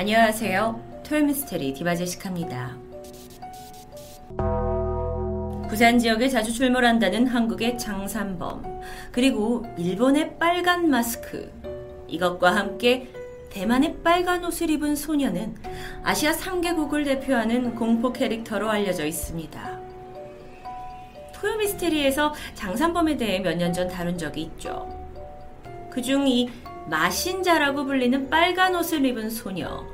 안녕하세요. 토요미스테리 디바제시카입니다. 부산 지역에 자주 출몰한다는 한국의 장산범, 그리고 일본의 빨간 마스크. 이것과 함께 대만의 빨간 옷을 입은 소녀는 아시아 3개국을 대표하는 공포 캐릭터로 알려져 있습니다. 토요미스테리에서 장산범에 대해 몇 년 전 다룬 적이 있죠. 그중 이 마신자라고 불리는 빨간 옷을 입은 소녀.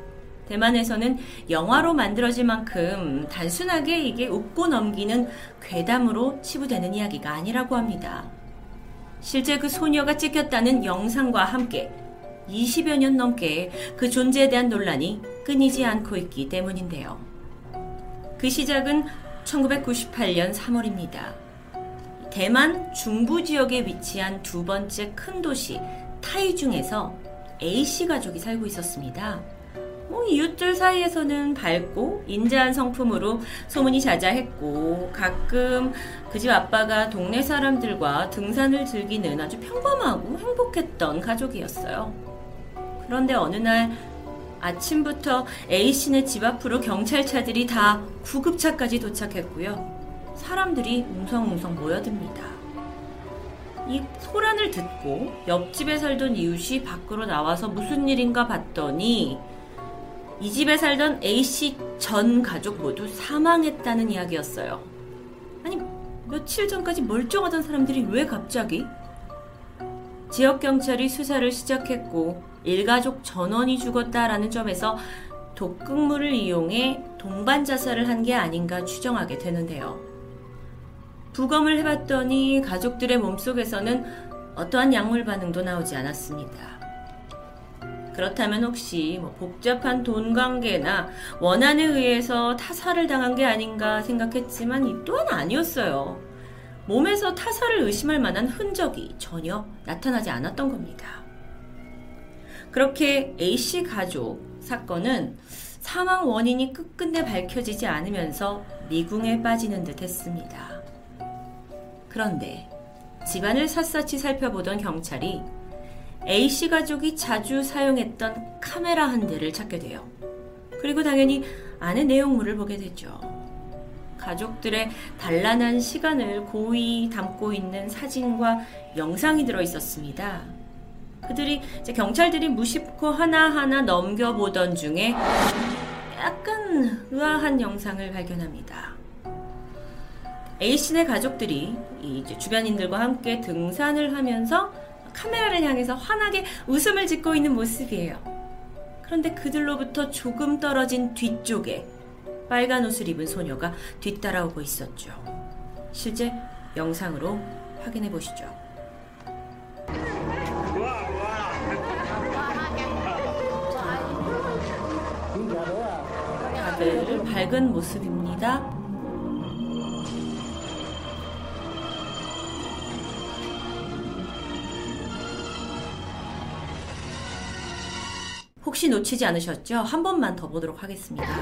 대만에서는 영화로 만들어질 만큼 단순하게 이게 웃고 넘기는 괴담으로 치부되는 이야기가 아니라고 합니다. 실제 그 소녀가 찍혔다는 영상과 함께 20여 년 넘게 그 존재에 대한 논란이 끊이지 않고 있기 때문인데요. 그 시작은 1998년 3월입니다. 대만 중부 지역에 위치한 두 번째 큰 도시 타이 중에서 A씨 가족이 살고 있었습니다. 뭐 이웃들 사이에서는 밝고 인자한 성품으로 소문이 자자했고 가끔 그 집 아빠가 동네 사람들과 등산을 즐기는 아주 평범하고 행복했던 가족이었어요. 그런데 어느 날 아침부터 A씨네 집 앞으로 경찰차들이 다 구급차까지 도착했고요. 사람들이 웅성웅성 모여듭니다. 이 소란을 듣고 옆집에 살던 이웃이 밖으로 나와서 무슨 일인가 봤더니 이 집에 살던 A씨 전 가족 모두 사망했다는 이야기였어요. 아니, 며칠 전까지 멀쩡하던 사람들이 왜 갑자기? 지역 경찰이 수사를 시작했고 일가족 전원이 죽었다라는 점에서 독극물을 이용해 동반 자살을 한 게 아닌가 추정하게 되는데요. 부검을 해봤더니 가족들의 몸속에서는 어떠한 약물 반응도 나오지 않았습니다. 그렇다면 혹시 뭐 복잡한 돈 관계나 원한에 의해서 타살을 당한 게 아닌가 생각했지만 이 또한 아니었어요. 몸에서 타살을 의심할 만한 흔적이 전혀 나타나지 않았던 겁니다. 그렇게 A씨 가족 사건은 사망 원인이 끝끝내 밝혀지지 않으면서 미궁에 빠지는 듯 했습니다. 그런데 집안을 샅샅이 살펴보던 경찰이 A씨 가족이 자주 사용했던 카메라 한 대를 찾게 돼요. 그리고 당연히 안의 내용물을 보게 되죠. 가족들의 단란한 시간을 고이 담고 있는 사진과 영상이 들어 있었습니다. 그들이 경찰들이 무심코 하나하나 넘겨보던 중에 약간 의아한 영상을 발견합니다. A씨네 가족들이 이제 주변인들과 함께 등산을 하면서 카메라를 향해서 환하게 웃음을 짓고 있는 모습이에요. 그런데 그들로부터 조금 떨어진 뒤쪽에 빨간 옷을 입은 소녀가 뒤따라오고 있었죠. 실제 영상으로 확인해 보시죠. 다들 밝은 모습입니다. 혹시 놓치지 않으셨죠? 한 번만 더 보도록 하겠습니다. 자,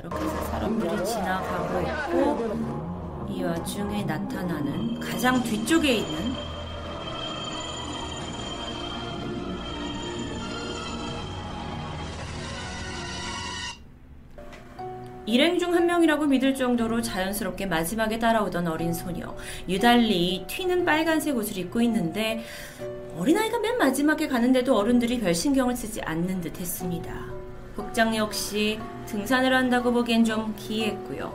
이렇게 해서 사람들이 지나가고 있고 이 와중에 나타나는 가장 뒤쪽에 있는 일행 중 한 명이라고 믿을 정도로 자연스럽게 마지막에 따라오던 어린 소녀. 유달리 튀는 빨간색 옷을 입고 있는데 어린아이가 맨 마지막에 가는데도 어른들이 별 신경을 쓰지 않는 듯 했습니다. 복장 역시 등산을 한다고 보기엔 좀 기이했고요.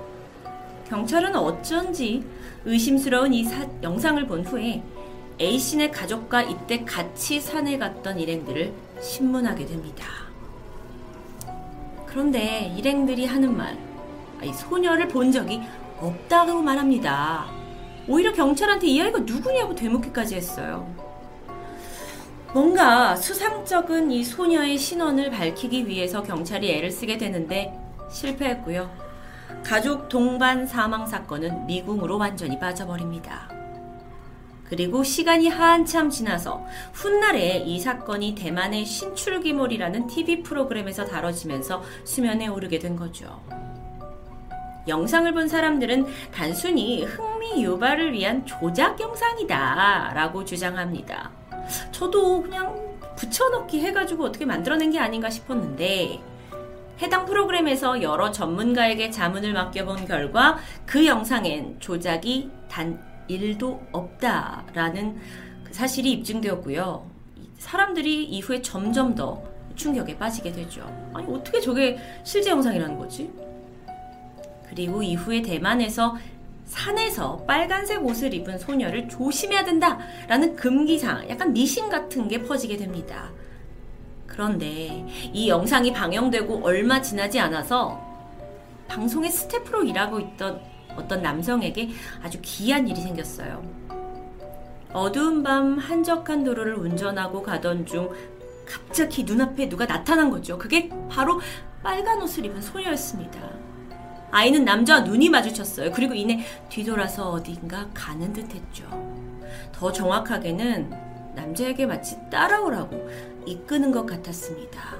경찰은 어쩐지 의심스러운 이 사, 영상을 본 후에 A씨네 가족과 이때 같이 산에 갔던 일행들을 신문하게 됩니다. 그런데 일행들이 하는 말, 이 소녀를 본 적이 없다고 말합니다. 오히려 경찰한테 이 아이가 누구냐고 되묻기까지 했어요. 뭔가 수상쩍은 이 소녀의 신원을 밝히기 위해서 경찰이 애를 쓰게 되는데 실패했고요. 가족 동반 사망 사건은 미궁으로 완전히 빠져버립니다. 그리고 시간이 한참 지나서 훗날에 이 사건이 대만의 신출기몰이라는 TV 프로그램에서 다뤄지면서 수면에 오르게 된 거죠. 영상을 본 사람들은 단순히 흥미 유발을 위한 조작 영상이다 라고 주장합니다. 저도 그냥 붙여넣기 해가지고 어떻게 만들어낸 게 아닌가 싶었는데 해당 프로그램에서 여러 전문가에게 자문을 맡겨본 결과 그 영상엔 조작이 단 1도 없다라는 그 사실이 입증되었고요. 사람들이 이후에 점점 더 충격에 빠지게 되죠. 아니, 어떻게 저게 실제 영상이라는 거지? 그리고 이후에 대만에서 산에서 빨간색 옷을 입은 소녀를 조심해야 된다라는 금기사항, 약간 미신 같은 게 퍼지게 됩니다. 그런데 이 영상이 방영되고 얼마 지나지 않아서 방송의 스태프로 일하고 있던 어떤 남성에게 아주 기이한 일이 생겼어요. 어두운 밤 한적한 도로를 운전하고 가던 중 갑자기 눈앞에 누가 나타난 거죠. 그게 바로 빨간 옷을 입은 소녀였습니다. 아이는 남자와 눈이 마주쳤어요. 그리고 이내 뒤돌아서 어딘가 가는 듯 했죠. 더 정확하게는 남자에게 마치 따라오라고 이끄는 것 같았습니다.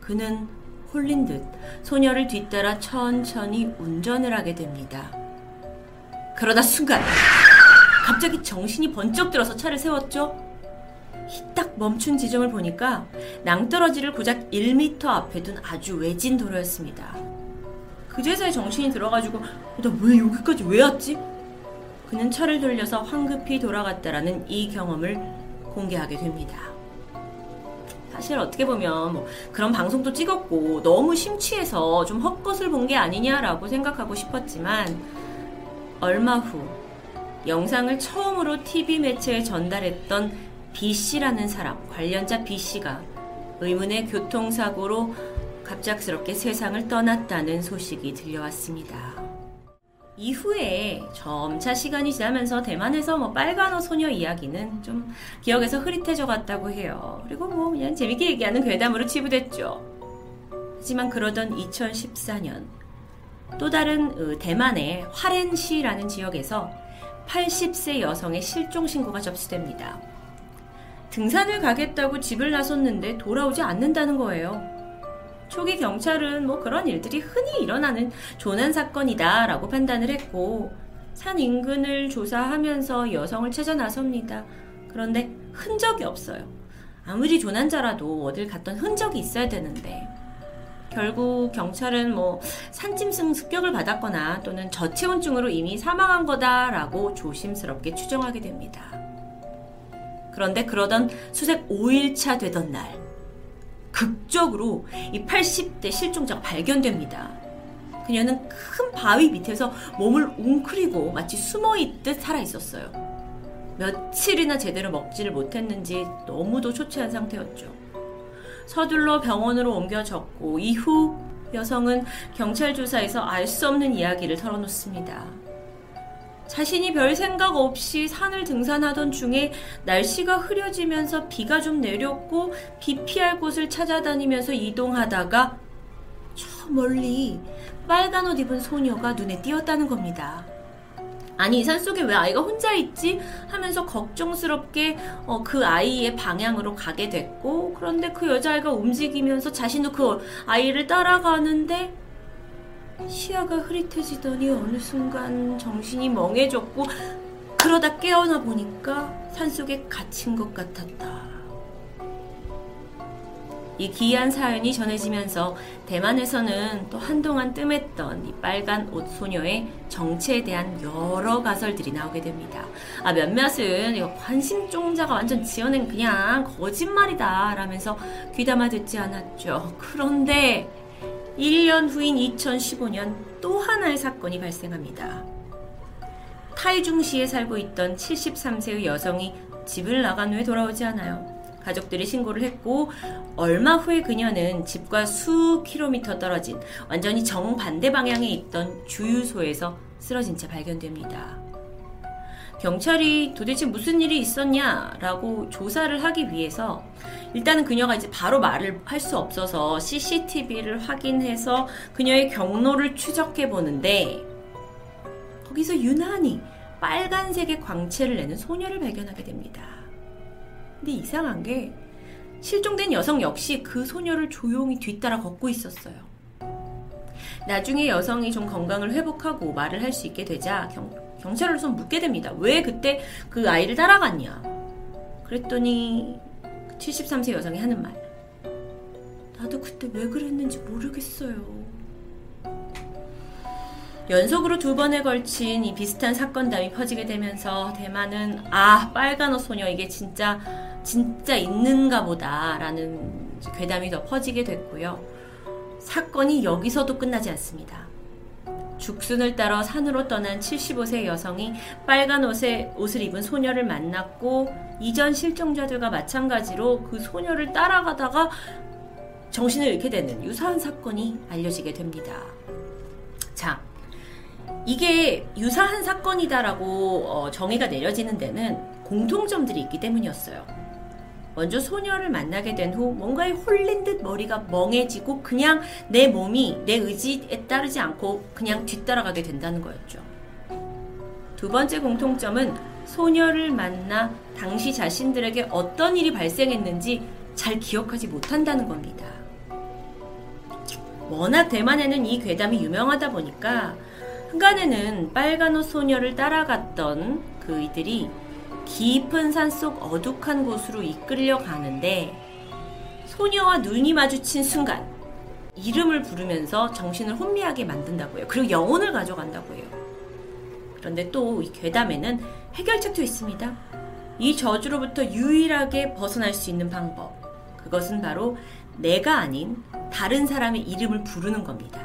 그는 홀린 듯 소녀를 뒤따라 천천히 운전을 하게 됩니다. 그러다 순간 갑자기 정신이 번쩍 들어서 차를 세웠죠. 딱 멈춘 지점을 보니까 낭떠러지를 고작 1m 앞에 둔 아주 외진 도로였습니다. 그제서야 정신이 들어가지고 나 왜 여기까지 왜 왔지? 그는 차를 돌려서 황급히 돌아갔다라는 이 경험을 공개하게 됩니다. 사실 어떻게 보면 뭐 그런 방송도 찍었고 너무 심취해서 좀 헛것을 본 게 아니냐라고 생각하고 싶었지만 얼마 후 영상을 처음으로 TV 매체에 전달했던 B씨라는 사람, 관련자 B씨가 의문의 교통사고로 갑작스럽게 세상을 떠났다는 소식이 들려왔습니다. 이후에 점차 시간이 지나면서 대만에서 뭐 빨간 옷 소녀 이야기는 좀 기억에서 흐릿해져 갔다고 해요. 그리고 뭐 그냥 재밌게 얘기하는 괴담으로 치부됐죠. 하지만 그러던 2014년 또 다른 어, 대만의 화렌시라는 지역에서 80세 여성의 실종 신고가 접수됩니다. 등산을 가겠다고 집을 나섰는데 돌아오지 않는다는 거예요. 초기 경찰은 뭐 그런 일들이 흔히 일어나는 조난 사건이다라고 판단을 했고 산 인근을 조사하면서 여성을 찾아 나섭니다. 그런데 흔적이 없어요. 아무리 조난자라도 어딜 갔던 흔적이 있어야 되는데 결국 경찰은 뭐 산짐승 습격을 받았거나 또는 저체온증으로 이미 사망한 거다라고 조심스럽게 추정하게 됩니다. 그런데 그러던 수색 5일차 되던 날 극적으로 이 80대 실종자가 발견됩니다. 그녀는 큰 바위 밑에서 몸을 웅크리고 마치 숨어 있듯 살아 있었어요. 며칠이나 제대로 먹지를 못했는지 너무도 초췌한 상태였죠. 서둘러 병원으로 옮겨졌고 이후 여성은 경찰 조사에서 알 수 없는 이야기를 털어놓습니다. 자신이 별 생각 없이 산을 등산하던 중에 날씨가 흐려지면서 비가 좀 내렸고 비 피할 곳을 찾아다니면서 이동하다가 저 멀리 빨간 옷 입은 소녀가 눈에 띄었다는 겁니다. 아니, 산속에 왜 아이가 혼자 있지? 하면서 걱정스럽게 어, 그 아이의 방향으로 가게 됐고, 그런데 그 여자아이가 움직이면서 자신도 그 아이를 따라가는데, 시야가 흐릿해지더니 어느 순간 정신이 멍해졌고 그러다 깨어나 보니까 산속에 갇힌 것 같았다. 이 기이한 사연이 전해지면서 대만에서는 또 한동안 뜸했던 이 빨간 옷 소녀의 정체에 대한 여러 가설들이 나오게 됩니다. 아, 몇몇은 이거 관심종자가 완전 지어낸 그냥 거짓말이다 라면서 귀담아 듣지 않았죠. 그런데 1년 후인 2015년 또 하나의 사건이 발생합니다. 타이중시에 살고 있던 73세의 여성이 집을 나간 후에 돌아오지 않아요. 가족들이 신고를 했고 얼마 후에 그녀는 집과 수 킬로미터 떨어진 완전히 정반대 방향에 있던 주유소에서 쓰러진 채 발견됩니다. 경찰이 도대체 무슨 일이 있었냐라고 조사를 하기 위해서 일단은 그녀가 이제 바로 말을 할 수 없어서 CCTV를 확인해서 그녀의 경로를 추적해 보는데 거기서 유난히 빨간색의 광채를 내는 소녀를 발견하게 됩니다. 근데 이상한 게 실종된 여성 역시 그 소녀를 조용히 뒤따라 걷고 있었어요. 나중에 여성이 좀 건강을 회복하고 말을 할 수 있게 되자 경, 경찰로서 묻게 됩니다. 왜 그때 그 아이를 따라갔냐? 그랬더니 73세 여성이 하는 말. 나도 그때 왜 그랬는지 모르겠어요. 연속으로 두 번에 걸친 이 비슷한 사건담이 퍼지게 되면서 대만은 아 빨간 옷 소녀 이게 진짜 진짜 있는가 보다라는 괴담이 더 퍼지게 됐고요. 사건이 여기서도 끝나지 않습니다. 죽순을 따러 산으로 떠난 75세 여성이 빨간 옷에 옷을 입은 소녀를 만났고 이전 실종자들과 마찬가지로 그 소녀를 따라가다가 정신을 잃게 되는 유사한 사건이 알려지게 됩니다. 자, 이게 유사한 사건이다라고 어, 정의가 내려지는 데는 공통점들이 있기 때문이었어요. 먼저 소녀를 만나게 된 후 뭔가에 홀린 듯 머리가 멍해지고 그냥 내 몸이 내 의지에 따르지 않고 그냥 뒤따라가게 된다는 거였죠. 두 번째 공통점은 소녀를 만나 당시 자신들에게 어떤 일이 발생했는지 잘 기억하지 못한다는 겁니다. 워낙 대만에는 이 괴담이 유명하다 보니까 한간에는 빨간 옷 소녀를 따라갔던 그 이들이 깊은 산속 어둑한 곳으로 이끌려 가는데 소녀와 눈이 마주친 순간 이름을 부르면서 정신을 혼미하게 만든다고 해요. 그리고 영혼을 가져간다고 해요. 그런데 또 이 괴담에는 해결책도 있습니다. 이 저주로부터 유일하게 벗어날 수 있는 방법. 그것은 바로 내가 아닌 다른 사람의 이름을 부르는 겁니다.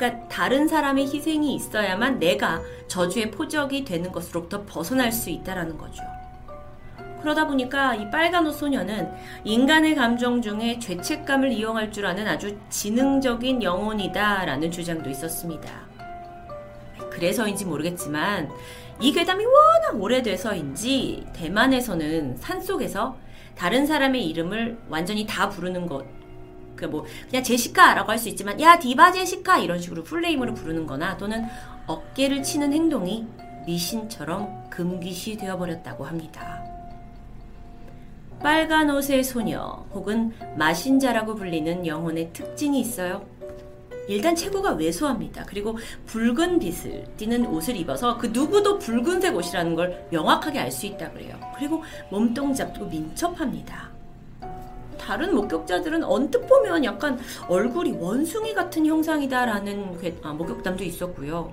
그러니까 다른 사람의 희생이 있어야만 내가 저주의 포적이 되는 것으로부터 벗어날 수 있다라는 거죠. 그러다 보니까 이 빨간 옷 소녀는 인간의 감정 중에 죄책감을 이용할 줄 아는 아주 지능적인 영혼이다라는 주장도 있었습니다. 그래서인지 모르겠지만 이 괴담이 워낙 오래돼서인지 대만에서는 산속에서 다른 사람의 이름을 완전히 다 부르는 것 그뭐 그냥 제시카라고 할 수 있지만 야 디바 제시카 이런 식으로 풀네임으로 부르는 거나 또는 어깨를 치는 행동이 미신처럼 금기시 되어버렸다고 합니다. 빨간 옷의 소녀 혹은 마신자라고 불리는 영혼의 특징이 있어요. 일단 체구가 왜소합니다. 그리고 붉은 빛을 띠는 옷을 입어서 그 누구도 붉은색 옷이라는 걸 명확하게 알 수 있다 그래요. 그리고 몸동작도 민첩합니다. 다른 목격자들은 언뜻 보면 약간 얼굴이 원숭이 같은 형상이다라는 아, 목격담도 있었고요.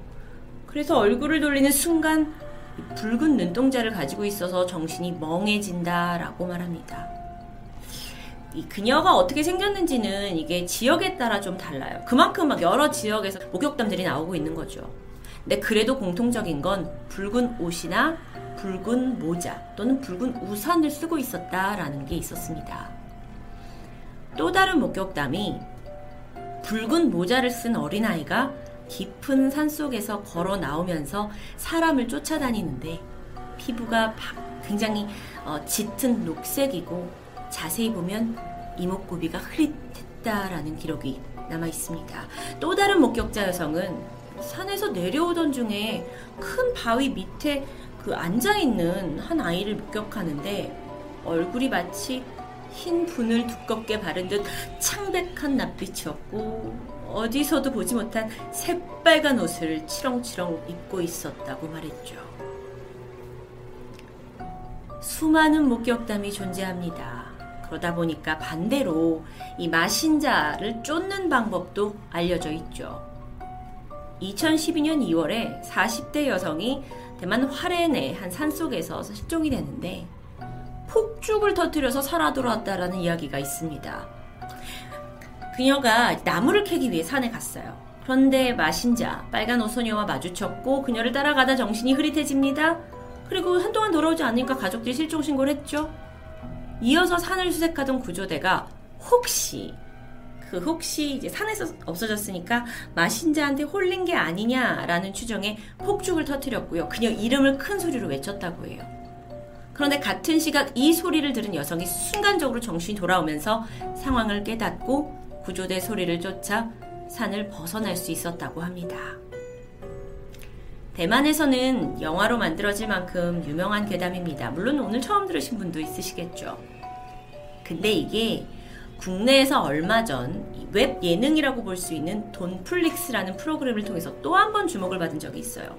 그래서 얼굴을 돌리는 순간 붉은 눈동자를 가지고 있어서 정신이 멍해진다라고 말합니다. 이 그녀가 어떻게 생겼는지는 이게 지역에 따라 좀 달라요. 그만큼 막 여러 지역에서 목격담들이 나오고 있는 거죠. 근데 그래도 공통적인 건 붉은 옷이나 붉은 모자 또는 붉은 우산을 쓰고 있었다라는 게 있었습니다. 또 다른 목격담이 붉은 모자를 쓴 어린아이가 깊은 산 속에서 걸어 나오면서 사람을 쫓아다니는데 피부가 굉장히 어, 짙은 녹색이고 자세히 보면 이목구비가 흐릿했다라는 기록이 남아 있습니다. 또 다른 목격자 여성은 산에서 내려오던 중에 큰 바위 밑에 그 앉아 있는 한 아이를 목격하는데 얼굴이 마치 흰 분을 두껍게 바른 듯 창백한 낯빛이었고 어디서도 보지 못한 새빨간 옷을 치렁치렁 입고 있었다고 말했죠. 수많은 목격담이 존재합니다. 그러다 보니까 반대로 이 마신자를 쫓는 방법도 알려져 있죠. 2012년 2월에 40대 여성이 대만 화롄의 한 산속에서 실종이 되는데 폭죽을 터뜨려서 살아 돌아왔다라는 이야기가 있습니다. 그녀가 나무를 캐기 위해 산에 갔어요. 그런데 마신자 빨간 옷 소녀와 마주쳤고 그녀를 따라가다 정신이 흐릿해집니다. 그리고 한동안 돌아오지 않으니까 가족들이 실종 신고를 했죠. 이어서 산을 수색하던 구조대가 혹시 그 혹시 이제 산에서 없어졌으니까 마신자한테 홀린 게 아니냐라는 추정에 폭죽을 터뜨렸고요. 그녀 이름을 큰 소리로 외쳤다고 해요. 그런데 같은 시각 이 소리를 들은 여성이 순간적으로 정신이 돌아오면서 상황을 깨닫고 구조대 소리를 쫓아 산을 벗어날 수 있었다고 합니다. 대만에서는 영화로 만들어질 만큼 유명한 괴담입니다. 물론 오늘 처음 들으신 분도 있으시겠죠. 근데 이게 국내에서 얼마 전 웹 예능이라고 볼 수 있는 돈플릭스라는 프로그램을 통해서 또 한 번 주목을 받은 적이 있어요.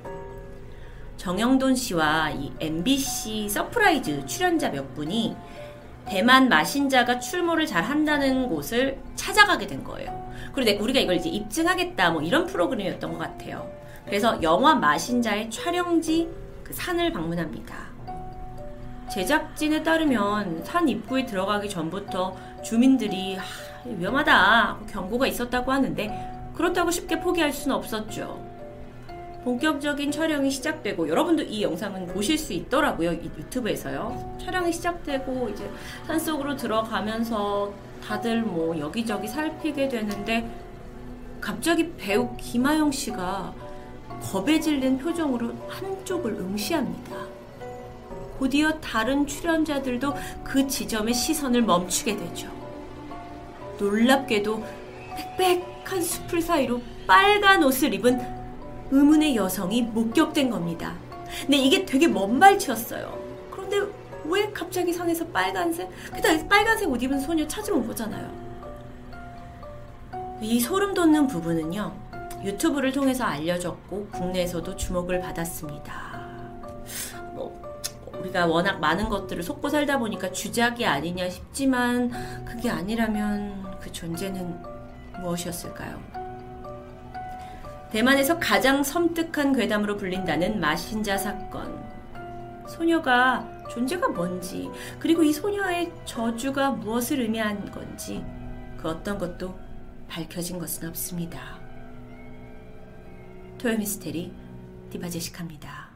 정형돈 씨와 이 MBC 서프라이즈 출연자 몇 분이 대만 마신자가 출몰을 잘 한다는 곳을 찾아가게 된 거예요. 그리고 우리가 이걸 이제 입증하겠다 뭐 이런 프로그램이었던 것 같아요. 그래서 영화 마신자의 촬영지 그 산을 방문합니다. 제작진에 따르면 산 입구에 들어가기 전부터 주민들이 하, 위험하다 경고가 있었다고 하는데 그렇다고 쉽게 포기할 수는 없었죠. 본격적인 촬영이 시작되고 여러분도 이 영상은 보실 수 있더라고요 유튜브에서요 촬영이 시작되고 이제 산속으로 들어가면서 다들 뭐 여기저기 살피게 되는데 갑자기 배우 김하영 씨가 겁에 질린 표정으로 한쪽을 응시합니다. 곧이어 다른 출연자들도 그 지점에 시선을 멈추게 되죠. 놀랍게도 빽빽한 숲을 사이로 빨간 옷을 입은 의문의 여성이 목격된 겁니다. 근데 이게 되게 먼 발치였어요. 그런데 왜 갑자기 산에서 빨간색? 그다 빨간색 옷 입은 소녀 찾으면 거잖아요. 이 소름 돋는 부분은요. 유튜브를 통해서 알려졌고 국내에서도 주목을 받았습니다. 뭐 우리가 워낙 많은 것들을 속고 살다 보니까 주작이 아니냐 싶지만 그게 아니라면 그 존재는 무엇이었을까요? 대만에서 가장 섬뜩한 괴담으로 불린다는 마신자 사건. 소녀가 존재가 뭔지, 그리고 이 소녀의 저주가 무엇을 의미한 건지, 그 어떤 것도 밝혀진 것은 없습니다. 토요미스테리 디바제식합니다.